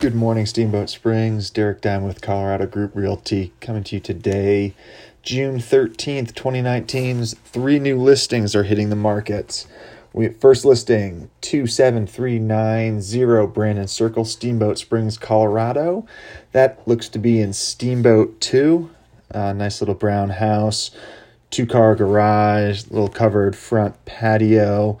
Good morning, Steamboat Springs. Derek Diamond with Colorado Group Realty coming to you today, June 13th, 2019's three new listings are hitting the markets. We first listing 27390 Brandon Circle, Steamboat Springs, Colorado. That looks to be in Steamboat 2. Uh, nice little brown house, two car garage, little covered front patio.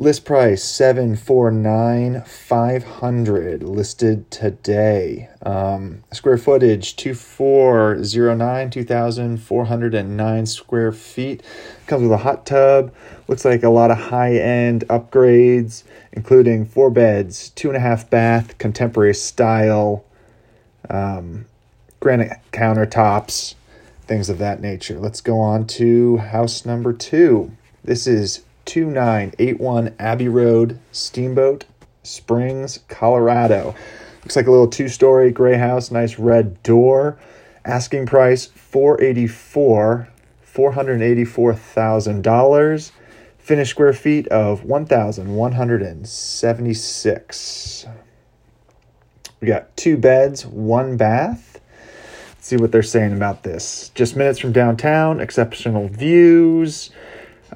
List price seven four nine five hundred listed today. Um, square footage two four zero nine two thousand four hundred and nine square feet. Comes with a hot tub. Looks like a lot of high end upgrades, including four beds, two and a half bath, contemporary style, um, granite countertops, things of that nature. Let's go on to house number two. This is 2981 Abbey Road, Steamboat Springs, Colorado. Looks like a little two story gray house, nice red door. Asking price 484 $484,000. Finished square feet of 1,176. We got two beds, one bath. Let's see what they're saying about this. Just minutes from downtown, exceptional views.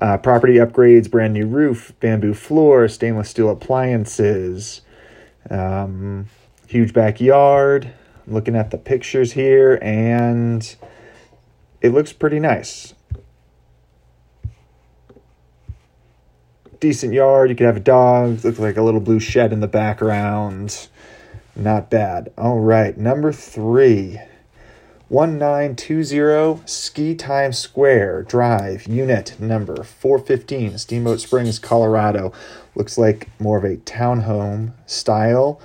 Uh, property upgrades, brand new roof, bamboo floor, stainless steel appliances, um, huge backyard. looking at the pictures here, and it looks pretty nice. Decent yard. You could have a dog. Looks like a little blue shed in the background. Not bad. All right, number three. 1920 Ski Time Square Drive, unit number 415, Steamboat Springs, Colorado. Looks like more of a townhome style.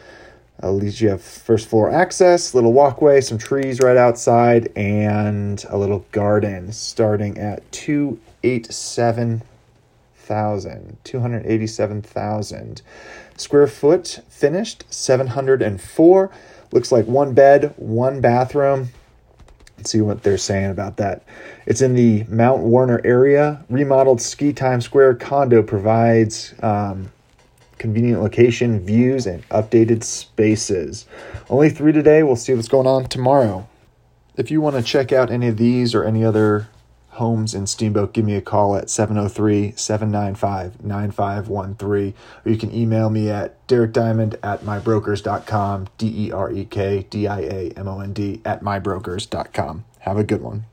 Uh, at least you have first floor access, little walkway, some trees right outside, and a little garden starting at 287,000. 287,000. Square foot finished 704. Looks like one bed, one bathroom See what they're saying about that. It's in the Mount Werner area. Remodeled Ski Time Square condo provides um, convenient location, views, and updated spaces. Only three today. We'll see what's going on tomorrow. If you want to check out any of these or any other homes in Steamboat, give me a call at 703 795 9513. Or you can email me at derekdiamond at mybrokers.com, D E R E K D I A M O N D at mybrokers.com. Have a good one.